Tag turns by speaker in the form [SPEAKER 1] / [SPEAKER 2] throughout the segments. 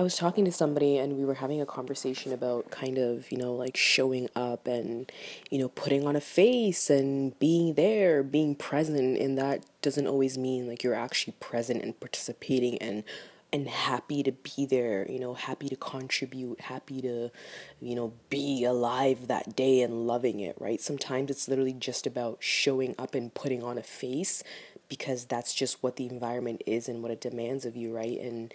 [SPEAKER 1] I was talking to somebody and we were having a conversation about kind of, you know, like showing up and, you know, putting on a face and being there, being present. And that doesn't always mean like you're actually present and participating and and happy to be there, you know, happy to contribute, happy to, you know, be alive that day and loving it, right? Sometimes it's literally just about showing up and putting on a face because that's just what the environment is and what it demands of you, right? And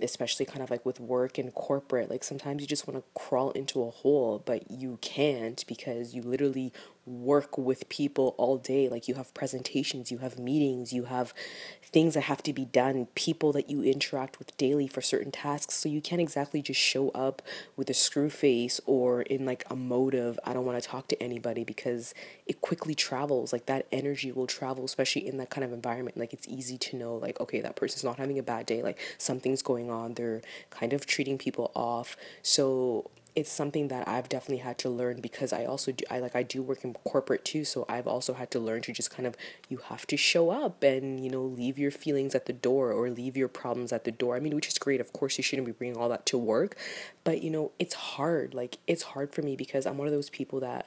[SPEAKER 1] especially kind of like with work and corporate like sometimes you just want to crawl into a hole but you can't because you literally work with people all day. Like you have presentations, you have meetings, you have things that have to be done, people that you interact with daily for certain tasks. So you can't exactly just show up with a screw face or in like a motive, I don't want to talk to anybody because it quickly travels. Like that energy will travel, especially in that kind of environment. Like it's easy to know, like, okay, that person's not having a bad day. Like something's going on. They're kind of treating people off. So it's something that I've definitely had to learn because I also do I like I do work in corporate too so I've also had to learn to just kind of you have to show up and you know leave your feelings at the door or leave your problems at the door. I mean which is great of course you shouldn't be bringing all that to work but you know it's hard like it's hard for me because I'm one of those people that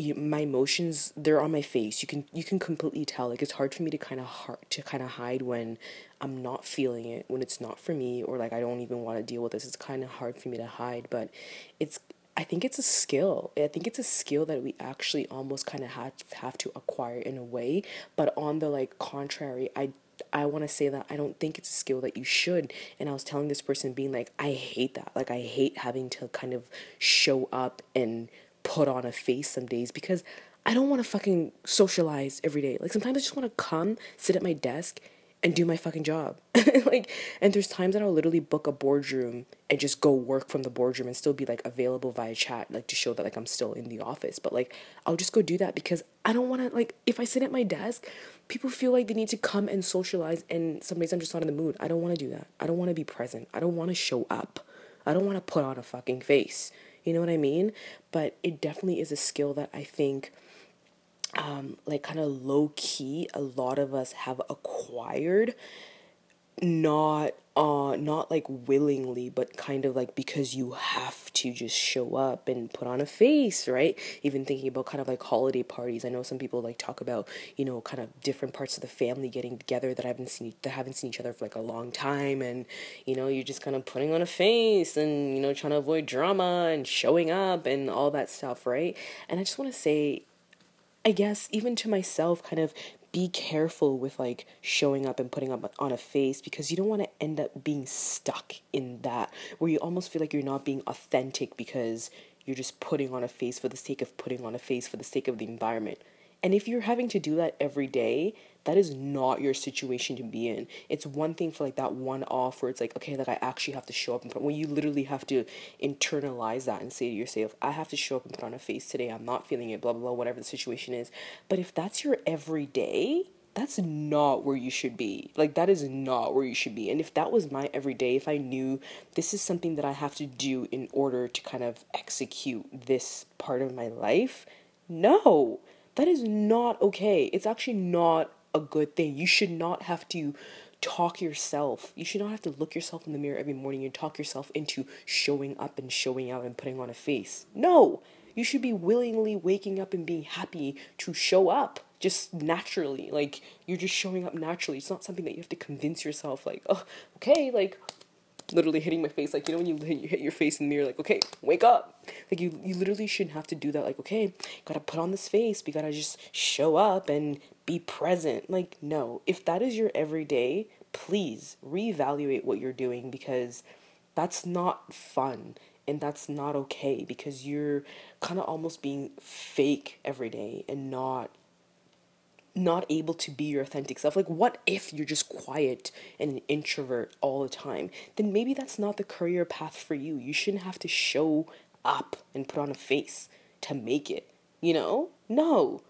[SPEAKER 1] you, my emotions they're on my face. You can you can completely tell. Like it's hard for me to kind of hard to kind of hide when i'm not feeling it when it's not for me or like i don't even want to deal with this. It's kind of hard for me to hide but it's i think it's a skill. I think it's a skill that we actually almost kind of have, have to acquire in a way. But on the like contrary i I want to say that I don't think it's a skill that you should. And I was telling this person, being like, I hate that. Like, I hate having to kind of show up and put on a face some days because I don't want to fucking socialize every day. Like sometimes I just want to come, sit at my desk and do my fucking job. like and there's times that I'll literally book a boardroom and just go work from the boardroom and still be like available via chat like to show that like I'm still in the office. But like I'll just go do that because I don't want to like if I sit at my desk, people feel like they need to come and socialize and some days I'm just not in the mood. I don't want to do that. I don't want to be present. I don't want to show up. I don't want to put on a fucking face. You know what I mean? But it definitely is a skill that I think um like kind of low key a lot of us have acquired not uh not like willingly but kind of like because you have to just show up and put on a face right? Even thinking about kind of like holiday parties. I know some people like talk about you know kind of different parts of the family getting together that haven't seen that haven't seen each other for like a long time. And you know you're just kind of putting on a face and you know trying to avoid drama and showing up and all that stuff right? And i just want to say I guess even to myself, kind of be careful with like showing up and putting up on a face because you don't want to end up being stuck in that where you almost feel like you're not being authentic because you're just putting on a face for the sake of putting on a face for the sake of the environment. And if you're having to do that every day, that is not your situation to be in. It's one thing for like that one off where it's like, okay, like I actually have to show up in front when you literally have to internalize that and say to yourself, I have to show up and put on a face today. I'm not feeling it, blah blah blah, whatever the situation is. But if that's your everyday, that's not where you should be. Like that is not where you should be. And if that was my everyday, if I knew this is something that I have to do in order to kind of execute this part of my life, no. That is not okay. It's actually not a good thing. You should not have to talk yourself. You should not have to look yourself in the mirror every morning and talk yourself into showing up and showing out and putting on a face. No, you should be willingly waking up and being happy to show up just naturally. Like you're just showing up naturally. It's not something that you have to convince yourself like, "Oh, okay, like literally hitting my face like you know when you hit, you hit your face in the mirror like okay wake up. Like you you literally shouldn't have to do that like okay gotta put on this face we gotta just show up and be present. Like no if that is your everyday please reevaluate what you're doing because that's not fun and that's not okay because you're kind of almost being fake every day and not not able to be your authentic self. Like, what if you're just quiet and an introvert all the time? Then maybe that's not the career path for you. You shouldn't have to show up and put on a face to make it, you know? No,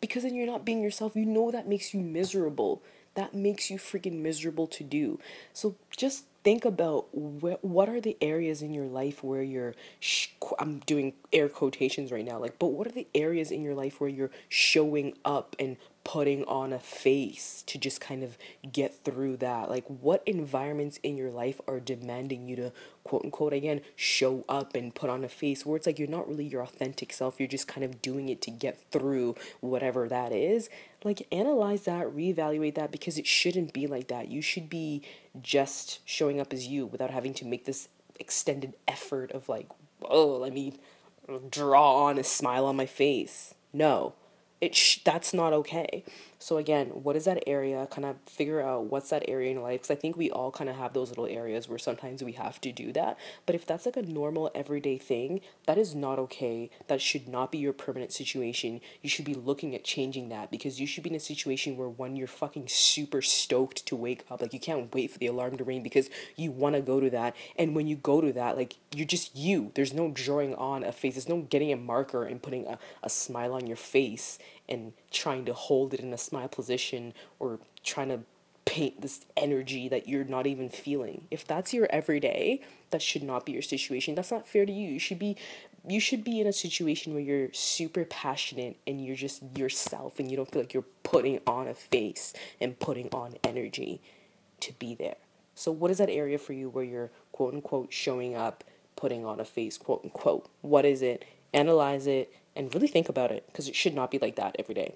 [SPEAKER 1] because then you're not being yourself. You know that makes you miserable. That makes you freaking miserable to do. So just think about wh- what are the areas in your life where you're sh- i'm doing air quotations right now like but what are the areas in your life where you're showing up and putting on a face to just kind of get through that? Like, what environments in your life are demanding you to, quote unquote, again, show up and put on a face where it's like you're not really your authentic self, you're just kind of doing it to get through whatever that is? Like, analyze that, reevaluate that because it shouldn't be like that. You should be just showing up as you without having to make this extended effort of, like, oh, let me draw on a smile on my face. No it sh- that's not okay. So again, what is that area? Kind of figure out what's that area in your life. Because I think we all kind of have those little areas where sometimes we have to do that. But if that's like a normal everyday thing, that is not okay. That should not be your permanent situation. You should be looking at changing that because you should be in a situation where when you're fucking super stoked to wake up, like you can't wait for the alarm to ring because you want to go to that. And when you go to that, like you're just you. There's no drawing on a face. There's no getting a marker and putting a, a smile on your face and trying to hold it in a smile position or trying to paint this energy that you're not even feeling. If that's your everyday, that should not be your situation. That's not fair to you. You should be you should be in a situation where you're super passionate and you're just yourself and you don't feel like you're putting on a face and putting on energy to be there. So what is that area for you where you're quote unquote showing up, putting on a face, quote unquote? What is it? Analyze it and really think about it because it should not be like that every day.